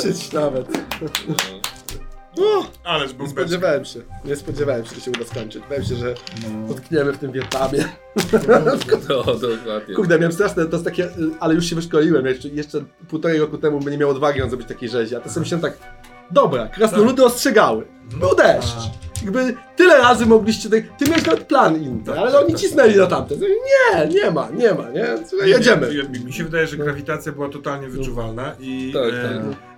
skończyć nawet. O, Ależ nie bombeczka. spodziewałem się. Nie spodziewałem się, że się uda skończyć. Bałem się, że No. utkniemy w tym Wietnamie. No, dokładnie. Kurde, miałem straszne, to jest takie, ale już się wyszkoliłem. Jeszcze, jeszcze półtorej roku temu bym nie miał odwagi on zrobić takiej rzezi. A to sobie myślałem tak, dobra, krasnoludy ostrzegały. Był deszcz. Jakby tyle razy mogliście, tak, ty miałeś nawet plan inny, Tak, ale tak, oni tak. cisnęli na tamte. Nie, nie ma, nie ma, nie? Słuchaj, Nie, jedziemy. nie, Mi się wydaje, że grawitacja była totalnie wyczuwalna i Tak, tak. e,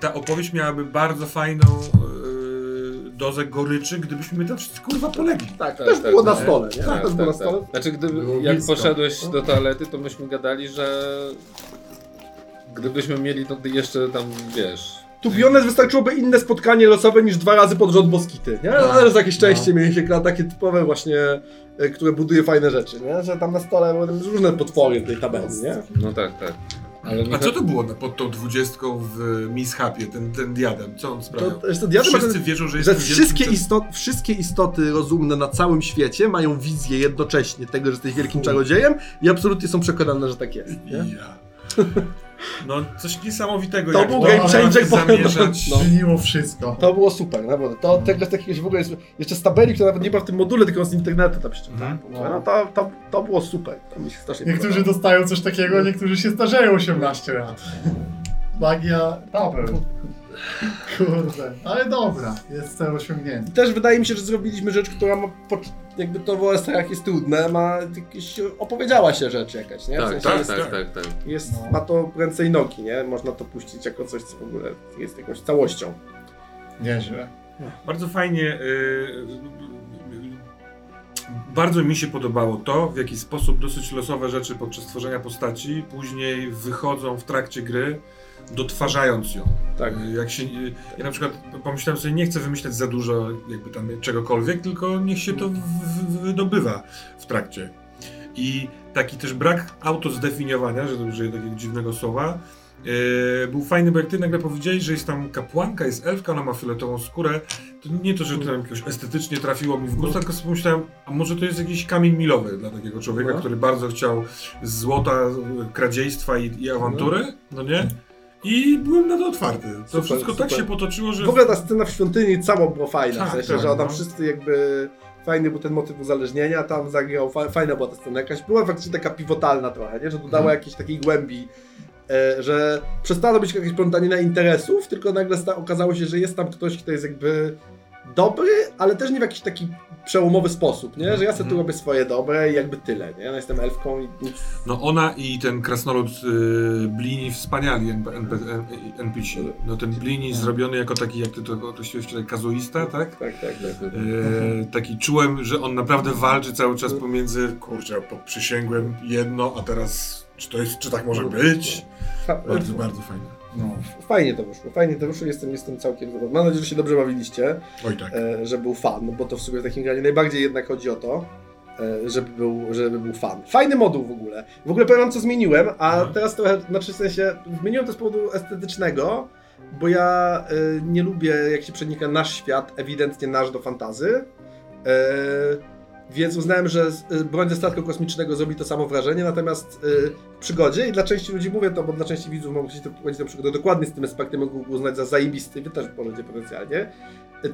ta opowieść miałaby bardzo fajną e, dozę goryczy, gdybyśmy tam wszyscy kurwa polegli. Tak, Tak, też tak, było na tak. stole, nie? Tak, to było na tak, stole. tak. Znaczy, gdyby, Było jak blisko. poszedłeś do toalety, to myśmy gadali, że gdybyśmy mieli to jeszcze tam, wiesz... Tu Bionet wystarczyłoby inne spotkanie losowe niż dwa razy pod rząd Moskity, nie? Tak, Ale za jakieś no. szczęście mieli się takie typowe właśnie, e, które buduje fajne rzeczy, nie? Że tam na stole były różne potwory tej tabeli, nie? No tak, tak. A co to było pod tą dwudziestką w Miss Happie, ten, ten diadem? Co on sprawiał? To, to diadem Wszyscy ten- wierzą, że jest że wszystkie, istot, wszystkie istoty rozumne na całym świecie mają wizję jednocześnie tego, że jesteś wielkim czarodziejem i absolutnie są przekonane, że tak jest. Nie? Ja. No coś niesamowitego. To jak był game changer, bo- zamierzać. no. Zmieniło wszystko. To było super, naprawdę. To tego takiego się w ogóle jest, jeszcze z tabeli, która nawet nie była w tym module, tylko z internetu tam ściągnąłem. Mhm. No to, to, to było super. To mi się strasznie Niektórzy podobało. dostają coś takiego, a niektórzy się starzeją 18 lat. Magia Paweł. Kurde, ale dobra, jest cel osiągnięty. Też wydaje mi się, że zrobiliśmy rzecz, która ma, jakby to w OSR jest trudne, ma jakieś, opowiedziała się rzecz jakaś, nie? W Tak, sensie tak, jest, tak, tak, tak. jest, No. ma to ręce i nogi, nie? Można to puścić jako coś, co w ogóle jest jakąś całością. Nieźle. Bardzo fajnie. y, bardzo mi się podobało to, w jaki sposób dosyć losowe rzeczy podczas tworzenia postaci później wychodzą w trakcie gry, dotwarzając ją. Tak. Y, Jak się, y, ja na przykład pomyślałem sobie, nie chcę wymyślać za dużo jakby tam czegokolwiek, tylko niech się to wydobywa w trakcie. I taki też brak autozdefiniowania, że to użyję takiego dziwnego słowa, yy, był fajny, bo jak ty nagle powiedziałeś, że jest tam kapłanka, jest elfka, ona ma fioletową skórę, to nie to, że to tam jakoś estetycznie trafiło mi w gust, tylko sobie pomyślałem, a może to jest jakiś kamień milowy dla takiego człowieka, No. który bardzo chciał złota, kradziejstwa i, i awantury, no nie? I byłem na to otwarty. To Super, wszystko tak super. się potoczyło, że... W ogóle ta scena w świątyni cała była fajna, Tak, w sensie, tak, że tam no. wszyscy jakby... Fajny był ten motyw uzależnienia, tam zagrał, fa- fajna była ta scena jakaś, była faktycznie taka pivotalna trochę, nie? że dodała Mhm. jakiejś takiej głębi, e, że przestała być jakaś plątanina interesów, tylko nagle okazało się, że jest tam ktoś, kto jest jakby dobry, ale też nie w jakiś taki przełomowy sposób, nie? że ja sobie tu Mhm. robię swoje dobre i jakby tyle, nie? Ja jestem elfką i nic... No ona i ten krasnolud y, Blini wspaniali NP, NP, NPC. No ten Blini zrobiony jako taki, jak ty to określiłeś wczoraj, kazuista, tak? Tak, tak, tak. E, taki czułem, że on naprawdę walczy cały czas pomiędzy, kurczę, przysięgłem jedno, a teraz czy to jest, czy tak może być? Fa- Bardzo, bardzo fajne. No. Fajnie to wyszło, fajnie to wyszło, jestem, jestem całkiem zadowolony. Mam nadzieję, że się dobrze bawiliście. Oj tak. e, że był fan, bo to w sumie w takim graniu najbardziej jednak chodzi o to, e, żeby był, żeby był fan. Fajny moduł w ogóle. W ogóle powiem wam, co zmieniłem, a Mhm. teraz trochę, znaczy w sensie, zmieniłem to z powodu estetycznego, bo ja e, nie lubię, jak się przenika nasz świat, ewidentnie nasz do fantazy. E, więc uznałem, że e, broń ze statku kosmicznego zrobi to samo wrażenie, natomiast w przygodzie, i dla części ludzi mówię to, bo dla części widzów mogą się to prowadzić tę przygodę dokładnie z tym aspektem, mogą uznać za zajebisty, wy też możecie potencjalnie,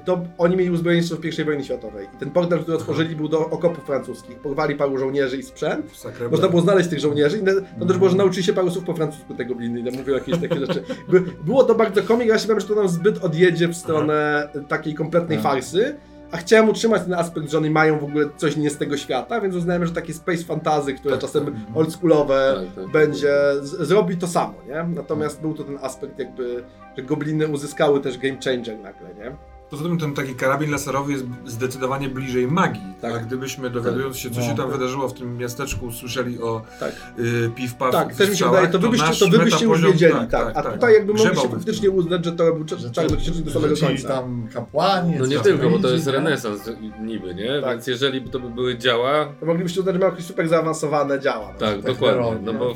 to oni mieli uzbrojenie w pierwszej wojnie światowej. I ten portal, który otworzyli, był do okopów francuskich. Porwali paru żołnierzy i sprzęt. Można było znaleźć tych żołnierzy i na- też było, że nauczyli się paru słów po francusku tego bliny. Ja mówię jakieś takie rzeczy. By, było to bardzo komik, ja się bałem, że to nam zbyt odjedzie w stronę takiej kompletnej Tak. farsy. A chciałem utrzymać ten aspekt, że oni mają w ogóle coś nie z tego świata, więc uznałem, że takie space fantazy, które Tak, czasem tak. oldschoolowe, Tak, tak. będzie, z, zrobi to samo, nie? Natomiast był to ten aspekt jakby, że gobliny uzyskały też game changer nagle, nie? Poza tym ten taki karabin laserowy jest zdecydowanie bliżej magii. Tak. A gdybyśmy dowiadując się, co No. się tam wydarzyło w tym miasteczku, słyszeli o Tak. y, piw-paw Tak, też mi się wydaje, to wy byście, to wy byście już wiedzieli, tak. A tutaj jakby mogliście faktycznie uznać, że to był czarnoksiężnik do samego końca. tam kapłani. No nie tylko, bo to jest tak? renesans niby, nie? Tak. Więc jeżeli to by były działa, To moglibyście uznać, że miał jakieś super zaawansowane działa. tak, tak dokładnie. No no. bo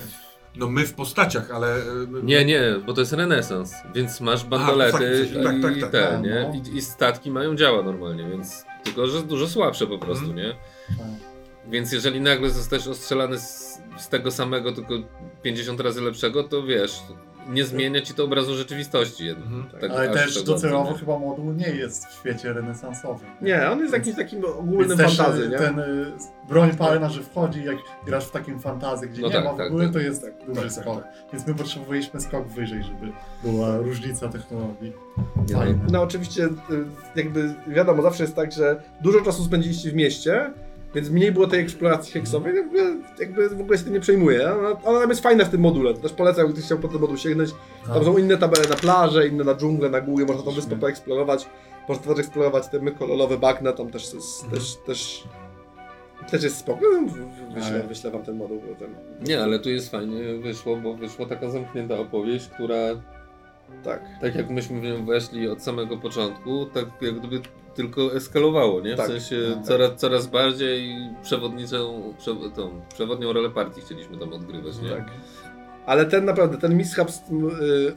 No my w postaciach, ale... y, nie, nie, bo to jest renesans, więc masz bandolety faktycznie, tak, tak, i tak. te, No, nie? no. I, I statki mają działa normalnie, więc tylko, że dużo słabsze po prostu, Mhm. nie? Tak. Więc jeżeli nagle zostajesz ostrzelany z, z tego samego, tylko 50 razy lepszego, to wiesz, nie zmienia ci to obrazu rzeczywistości jednak. Mhm. Tak Ale aż też tak docelowo nie? chyba moduł nie jest w świecie renesansowym. Nie, on jest jakimś takim ogólnym y, nie? ten y, broń palna, że wchodzi, jak grasz w takim fantazy, gdzie No nie tak, ma w tak, ogóle, tak. to jest Tak, duży tak, skok. Więc my potrzebowaliśmy skok wyżej, żeby była różnica technologii. Nie, no, Fajne. No oczywiście, y, jakby wiadomo, zawsze jest tak, że dużo czasu spędziliście w mieście, więc mniej było tej eksploracji heksowej, jakby, jakby w ogóle się tym nie przejmuję. Ona, ona tam jest fajna w tym module, to też polecam, ktoś chciał po ten moduł sięgnąć. Tam są inne tabele na plażę, inne na dżunglę, na góry, można tą wyspę poeksplorować. Można też eksplorować te kolorowe bagna, tam też jest, Mhm. też, też, też jest spoko. No, Wyślę, Ale- wyślę wam ten moduł. Potem. Nie, ale tu jest fajnie wyszło, bo wyszła taka zamknięta opowieść, która Tak. tak jak myśmy w nią weszli od samego początku, tak jak gdyby tylko eskalowało, nie? W Tak. sensie Tak. coraz, coraz bardziej przewodniczą, prze, tą, przewodnią rolę partii chcieliśmy tam odgrywać, nie? Tak. Ale ten naprawdę, ten mishap, z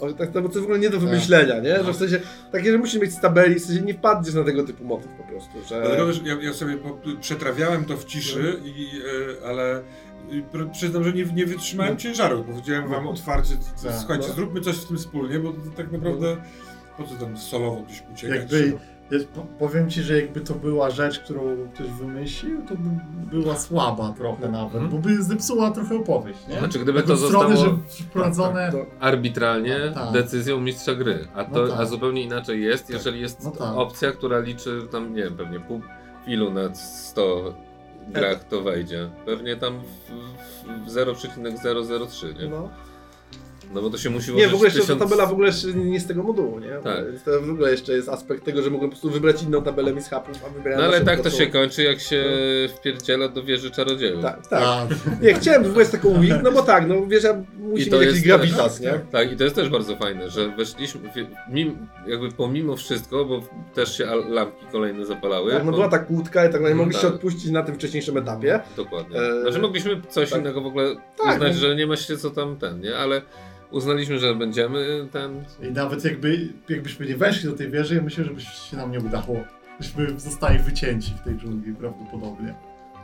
yy, tak, no bo to jest w ogóle nie do wymyślenia, nie? Że w sensie, takie, że musisz mieć stabeli, w sensie nie wpadniesz na tego typu motyw po prostu, że... Dlatego też ja, ja sobie po, przetrawiałem to w ciszy, i, e, ale i pr- przyznam, że nie, nie wytrzymałem ciężaru. Powiedziałem wam otwarcie, Tak. słuchajcie, No. zróbmy coś w tym wspólnie, bo to tak naprawdę po co tam solowo gdzieś uciekać? Jakby, jest, po- powiem ci, że jakby to była rzecz, którą ktoś wymyślił, to by była słaba trochę nawet, Mhm. bo by zepsuła trochę opowieść, nie? Znaczy, gdyby to strony, zostało wprowadzone... to, arbitralnie Tak. decyzją mistrza gry, a, to, No tak. a zupełnie inaczej jest, jeżeli jest No tak. opcja, która liczy tam, nie wiem, pewnie pół, ilu na 100 grach to wejdzie. Pewnie tam w, w 0,003, nie? No. No bo to się musi Nie, w ogóle jeszcze tysiąc... ta tabela w ogóle jeszcze nie z tego modułu, nie? Tak. Więc To w ogóle jeszcze jest aspekt tego, że mogłem po prostu wybrać inną tabelę mishapów, a wybierałem No ale tak to się kończy, jak się wpierdziela do wieży czarodziejów. Tak, tak. A, Nie, chciałem wybrać taką week, no bo tak, no wiesz, ja musi I to mieć jakiś gravitas, nie? Tak, i to jest też bardzo fajne, że weszliśmy, w- mim, jakby pomimo wszystko, bo też się lampki kolejne zapalały. Tak, no bo- była ta kłódka i tak dalej, No mogliście tak. odpuścić na tym wcześniejszym etapie. Dokładnie. E, Znaczy mogliśmy coś tak. innego w ogóle Tak, uznać, no. że nie ma się co tam ten, nie? Ale uznaliśmy, że będziemy ten... I nawet jakby, jakbyśmy nie weszli do tej wieży, ja myślę, że się nam nie udało. Byśmy zostali wycięci w tej dżungli prawdopodobnie.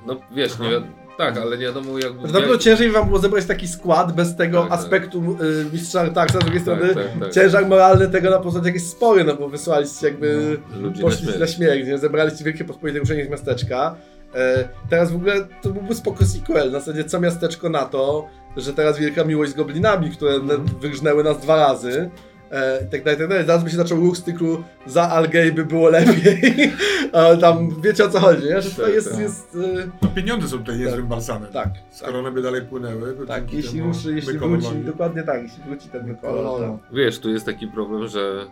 No wiesz, nie tak, ale nie wiadomo jak... Że na pewno ciężej wam było zebrać taki skład bez tego Tak, tak. aspektu y, mistrza Artaxa, z drugiej tak, strony tak, tak. ciężar moralny tego na poznać jakieś spory, no bo wysłaliście jakby... Ludzi na poszliście na śmierć. śmierć, nie? zebraliście wielkie pospolite ruszenie z miasteczka. E, teraz w ogóle to byłby spoko sequel, na zasadzie co miasteczko na to, że teraz wielka miłość z goblinami, które mm. wyrżnęły nas dwa razy. E, i tak dalej, tak dalej. Zaraz by się zaczął ruch z cyklu za Algej by było lepiej. Ale tam wiecie o co chodzi, nie? że to Tak, jest... tak. jest No, pieniądze są tutaj niezłym balsamem. tak, Skoro one by dalej płynęły, to tak. Jeśli, temu ruszy, jeśli wróci, dokładnie tak, jeśli wróci ten wykolor. Wiesz, tu jest taki problem, że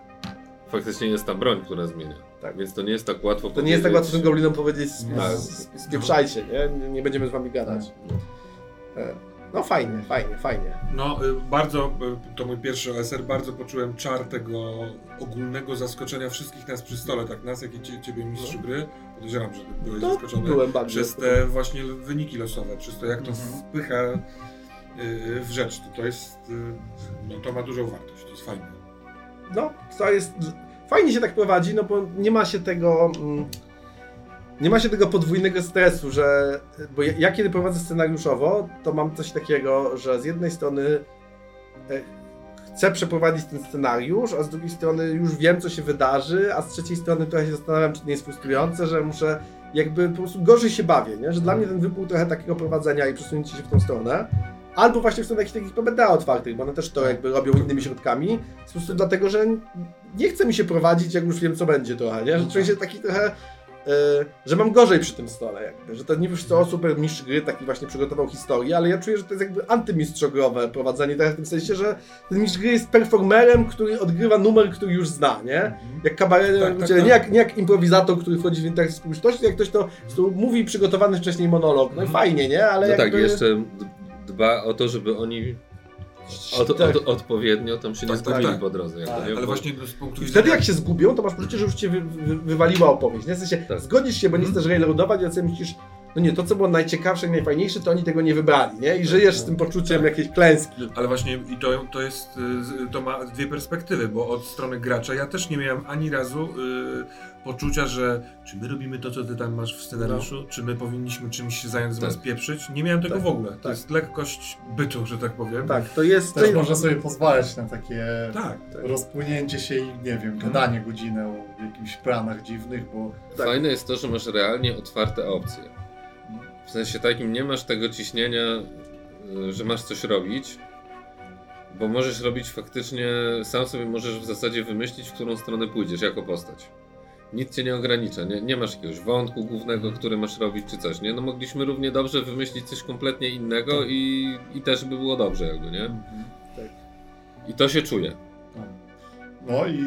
faktycznie jest ta broń, która zmienia. Tak. Więc to nie jest tak łatwo To nie jest tak łatwo tym goblinom powiedzieć, Tak. spieprzajcie, nie? Nie- będziemy z wami gadać. E, No fajnie, fajnie, fajnie. No, y, bardzo, y, to mój pierwszy OSR, bardzo poczułem czar tego ogólnego zaskoczenia wszystkich nas przy stole, tak nas, jak i cie, ciebie mistrzu gry. Podejrzewam, że byłeś No, zaskoczony bardzo. przez te właśnie wyniki losowe, przez to jak to Mhm. wpycha y, w rzecz. To, to jest, no to ma dużą wartość, to jest fajne. No, to jest. Fajnie się tak prowadzi, no bo nie ma się tego. mm, Nie ma się tego podwójnego stresu, że. Bo ja, ja kiedy prowadzę scenariuszowo, to mam coś takiego, że z jednej strony e, chcę przeprowadzić ten scenariusz, a z drugiej strony już wiem, co się wydarzy, a z trzeciej strony trochę się zastanawiam, czy nie jest frustrujące, że muszę jakby po prostu gorzej się bawię, nie? Że dla mnie ten wypół trochę takiego prowadzenia i przesunięcie się w tą stronę. Albo właśnie w stronę jakichś takich PBTA otwartych, bo one też to jakby robią innymi środkami. Po prostu dlatego, że nie chce mi się prowadzić, jak już wiem, co będzie trochę, nie? Że czuję się taki trochę, e, że mam gorzej przy tym stole jakby, że to nie wiesz co, super mistrz gry taki właśnie przygotował historię, ale ja czuję, że to jest jakby antymistrzogrowe prowadzenie tak w tym sensie, że ten mistrz gry jest performerem, który odgrywa numer, który już zna, nie? Jak kabaret, Tak, tak, nie, tak. Jak, nie jak improwizator, który wchodzi w interakcję z publicznością, jak ktoś to prostu mówi przygotowany wcześniej monolog. No i fajnie, nie? Ale No tak, jakby... jeszcze d- dba o to, żeby oni od, Tak. od, odpowiednio tam się nie Tak, tak, zgubili tak. po drodze. Tak? Ale Bo- właśnie z punktu widzenia... wtedy jak się zgubią, to masz poczucie, że już cię wy, wy, wywaliła opowieść. Nie? W sensie, Tak. zgodzisz się, bo nie Mhm. chcesz railroadować, ale sobie myślisz, no nie, to co było najciekawsze i najfajniejsze, to oni tego nie wybrali, nie? I żyjesz z tym poczuciem jakiejś klęski. Ale właśnie i to, to jest, y, to ma dwie perspektywy, bo od strony gracza ja też nie miałem ani razu y, poczucia, że czy my robimy to, co ty tam masz w scenariuszu, czy my powinniśmy czymś się zająć zamiast Tak. pieprzyć. Nie miałem tego Tak, w ogóle. To tak. jest lekkość bytu, że tak powiem. Tak, to jest... To Też jest można sobie pozwalać na takie Tak. rozpłynięcie się i nie wiem, gadanie godzinę o jakichś planach dziwnych, bo Tak. Fajne jest to, że masz realnie otwarte opcje. W sensie takim nie masz tego ciśnienia, y, że masz coś robić, bo możesz robić faktycznie, sam sobie możesz w zasadzie wymyślić, w którą stronę pójdziesz jako postać. Nic cię nie ogranicza, nie, nie masz jakiegoś wątku głównego, który masz robić czy coś, nie? No mogliśmy równie dobrze wymyślić coś kompletnie innego i, i też by było dobrze jakby, nie? Tak. I to się czuje. no i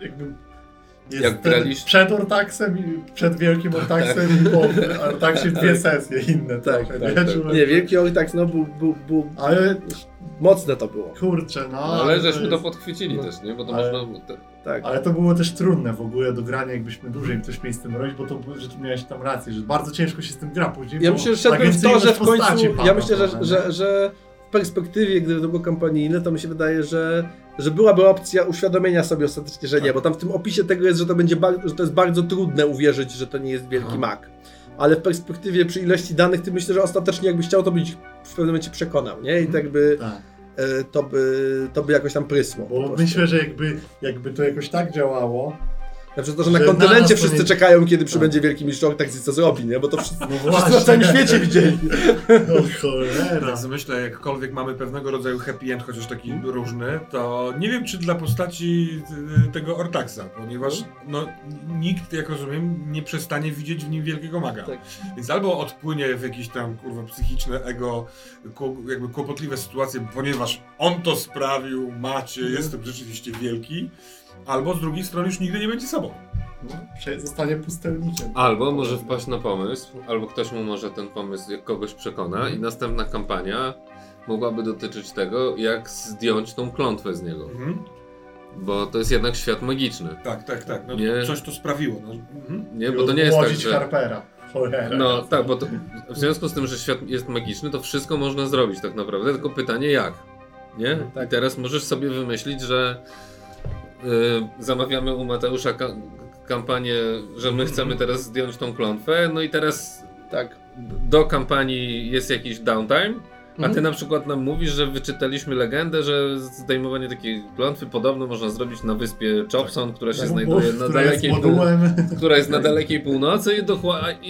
jakby jest Jak ten graliś- przed Ortaksem i przed Wielkim Ortaksem i po Ortaksie dwie sesje inne Tak, trochę, tak, nie? tak. Czułem- Nie, Wielki Ortax, no był, był, był... Ale Mocne to było. kurczę, no. No, ale to żeśmy to jest- podchwycili no. też, nie? Bo to Ale- można... Tak. Ale to było też trudne w ogóle do grania, jakbyśmy dłużej coś mieli z tym robić, bo to że tu miałeś tam rację, że bardzo ciężko się z tym gra później. Ja myślę, że szedłem w to, że w końcu. Ja myślę, że, że, że perspektywie, gdyby to było kampanijne, to mi się wydaje, że, że byłaby opcja uświadomienia sobie ostatecznie, że nie, Tak. bo tam w tym opisie tego jest, że to będzie że to jest bardzo trudne uwierzyć, że to nie jest wielki Aha. mak. Ale w perspektywie przy ilości danych, ty myślę, że ostatecznie jakbyś chciał, to byś w pewnym momencie przekonał, nie? I tak by, Tak. e, to by, to by jakoś tam prysło. Bo myślę, że jakby, jakby to jakoś tak działało, Na przykład to, że na że na kontynencie to wszyscy nie- czekają, kiedy Tak. przybędzie wielki mistrz tak co zrobi, nie? Bo to wszyscy, no wszyscy na całym świecie widzieli. O cholera. Teraz myślę, jakkolwiek mamy pewnego rodzaju happy end, chociaż taki różny, to nie wiem, czy dla postaci y, tego Ortaxa, ponieważ no, nikt, jak rozumiem, nie przestanie widzieć w nim wielkiego maga. Tak. Więc albo odpłynie w jakieś tam kurwa psychiczne ego, jakby kłopotliwe sytuacje, ponieważ on to sprawił, macie, jestem rzeczywiście wielki, albo z drugiej strony już nigdy nie będzie sobą. No, zostanie pustelnikiem. Albo może wpaść na pomysł, albo ktoś mu może ten pomysł jak kogoś przekona i następna kampania mogłaby dotyczyć tego, jak zdjąć tą klątwę z niego. Mhm. Bo to jest jednak świat magiczny. Tak, tak, tak. No, Nie. Coś to sprawiło. No. Mhm. Nie, bo to nie jest tak, że... Harpera. Cholera. No tak, bo to, w związku z tym, że świat jest magiczny, to wszystko można zrobić tak naprawdę, tylko pytanie jak. Nie? Tak. I teraz możesz sobie wymyślić, że zamawiamy u Mateusza ka kampanię, że my chcemy teraz zdjąć tą klątwę, no i teraz Tak. do kampanii jest jakiś downtime, a ty Mhm. na przykład nam mówisz, że wyczytaliśmy legendę, że zdejmowanie takiej klątwy podobno można zrobić na wyspie Chopson, która się Tak, znajduje na dalekiej która jest na dalekiej północy i,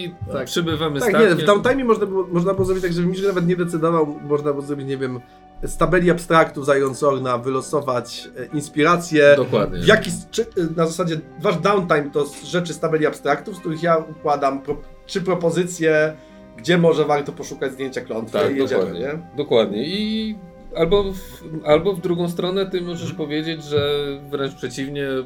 i Tak. przybywamy Tak, nie, statkiem. w downtime można było, można było zrobić tak, żeby Mistrz nawet nie decydował, można było zrobić, nie wiem, z tabeli abstraktów za Ironsorna wylosować e, inspirację. Dokładnie. W jaki, czy, e, na zasadzie wasz downtime to z rzeczy z tabeli abstraktów, z których ja układam pro, trzy propozycje, gdzie może warto poszukać zdjęcia klątwy Tak, i jedziemy, dokładnie. nie? Dokładnie. I albo w, albo w drugą stronę ty możesz powiedzieć, że wręcz przeciwnie. y,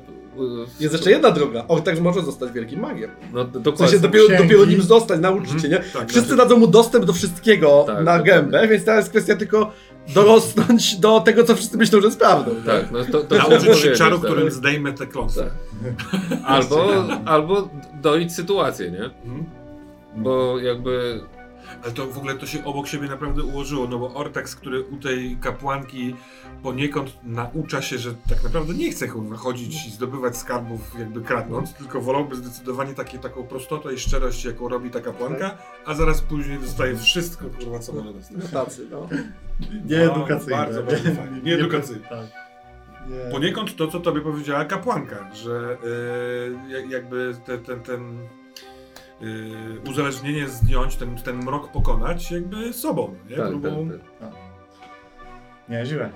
Jest jeszcze jedna droga. O, tak może zostać wielkim magiem. No W dokładnie. sensie dopiero, księgi. dopiero nim zostać, nauczyć się, nie? Tak, Wszyscy znaczy- dadzą mu dostęp do wszystkiego Tak, na dokładnie. gębę, więc teraz jest kwestia tylko dorosnąć do tego, co wszyscy myślą, że jest prawdą. Tak, no to, to Nauczyć się powiedzieć, czaru, tak. którym zdejmę tę klątwę. Albo, albo doić sytuację, nie? Mhm. Bo jakby. Ale to w ogóle to się obok siebie naprawdę ułożyło, no bo Ortax, który u tej kapłanki poniekąd naucza się, że tak naprawdę nie chce chodzić i zdobywać skarbów jakby kradnąc, tylko wolałby zdecydowanie takie, taką prostotę i szczerość, jaką robi ta kapłanka, a zaraz później dostaje wszystko, kurwa, co może dostać. Tacy, no. Nieedukacyjne. bardzo, bardzo fajnie. Nieedukacyjne. Tak. Nie. Poniekąd to, co tobie powiedziała kapłanka, że yy, jak- jakby te, ten, ten yy, uzależnienie zdjąć, ten, ten mrok pokonać jakby sobą, nie? Tak, Próbą... tak, tak. Nieźle.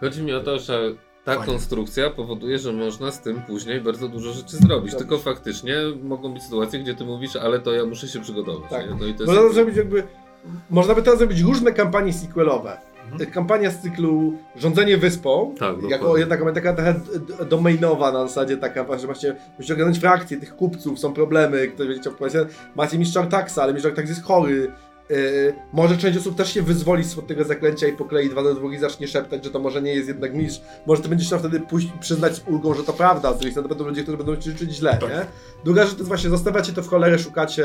Chodzi mi o to, że ta Fajnie. konstrukcja powoduje, że można z tym później bardzo dużo rzeczy zrobić. Tak. Tylko faktycznie mogą być sytuacje, gdzie ty mówisz, ale to ja muszę się przygotować. Tak. Nie? No i to Można jest... zrobić jakby. Można by teraz zrobić różne kampanie sequelowe. Mhm. Kampania z cyklu Rządzenie wyspą, Tak, jako jedna kampania taka trochę d- domainowa na zasadzie taka, że macie, musicie ogarnąć frakcje tych kupców, są problemy, które będziecie opowiadać. Macie mistrz Artaxa, ale mistrz Artax jest chory. Yy, może część osób też się wyzwoli spod tego zaklęcia i poklei dwa do dwóch i zacznie szeptać, że to może nie jest jednak mistrz. Może ty będziesz chciał wtedy pójść przyznać z ulgą, że to prawda, z drugiej strony to będą ludzie, którzy będą ci życzyć źle, Tak. nie? Druga rzecz to jest właśnie, zostawiacie to w cholerę, szukacie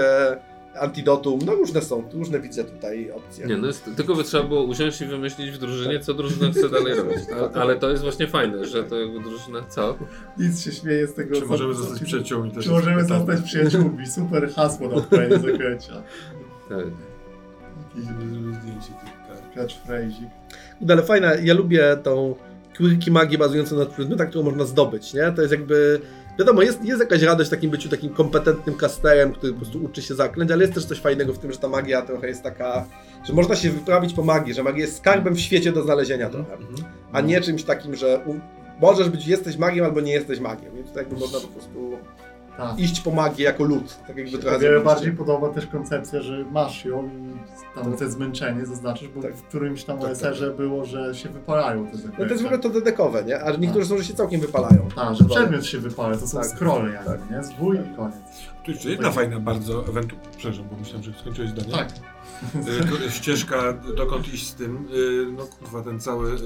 antidotum, no różne są, różne widzę tutaj opcje. Nie, no jest, tylko by trzeba było usiąść i wymyślić w drużynie, co drużyna chce dalej robić. A, ale to jest właśnie fajne, że to jakby drużyna co? Nic się śmieje z tego. Czy możemy zostać ci- przyjaciółmi? Czy możemy zostać przyjaciółmi? Super hasło na odpowiednie zakręcia. Tak. Zdjęcie tych. Catchphrase'ik. No ale fajne, ja lubię tą quirky magię bazującą na przedmiotach, którą można zdobyć, nie? To jest jakby... Wiadomo, jest, jest jakaś radość w takim byciu takim kompetentnym casterem, który po prostu uczy się zaklęć, ale jest też coś fajnego w tym, że ta magia trochę jest taka, że można się wyprawić po magii, że magia jest skarbem w świecie do znalezienia trochę, Mhm. a nie czymś takim, że u, możesz być, jesteś magiem albo nie jesteś magiem, więc jakby można po prostu Tak. iść po magię jako lud, tak jakby trochę wiele bardziej podoba też koncepcja, że masz ją i tam te zmęczenie zaznaczysz, bo Tak. w którymś tam Tak, OSR-ze było, że się wypalają te zakręcia. No to jest w ogóle to dedekowe, nie? A niektóre są, że się całkiem wypalają. A, że przedmiot się wypala, to są Tak. scrolle jakby, Tak. nie? Zwój i koniec. Tu jeszcze jedna fajna bardzo eventu, przepraszam, bo myślałem, że skończyłeś zdanie. Tak. Y, ścieżka, dokąd iść z tym. Y, No kurwa, ten cały y,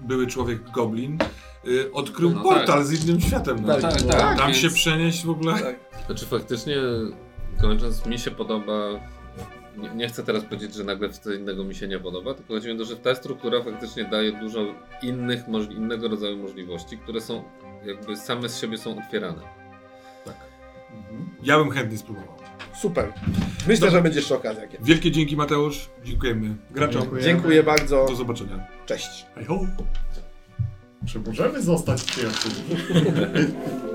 były człowiek goblin odkrył No portal z innym światem. No. Tak, Tak, tak. Tam więc- się przenieść w ogóle. Tak. Znaczy faktycznie, kończąc, mi się podoba. Nie, nie chcę teraz powiedzieć, że nagle co innego mi się nie podoba, tylko chodzi mi o to, że ta struktura faktycznie daje dużo innych, możli- innego rodzaju możliwości, które są jakby same z siebie są otwierane. Ja bym chętnie spróbował. Super. Myślę, Dobra. że będzie jeszcze okazja. Wielkie dzięki Mateusz, dziękujemy graczom. Dziękuję. Dziękuję bardzo. Do zobaczenia. Cześć. Hej ho! Czy możemy zostać przyjaciółmi?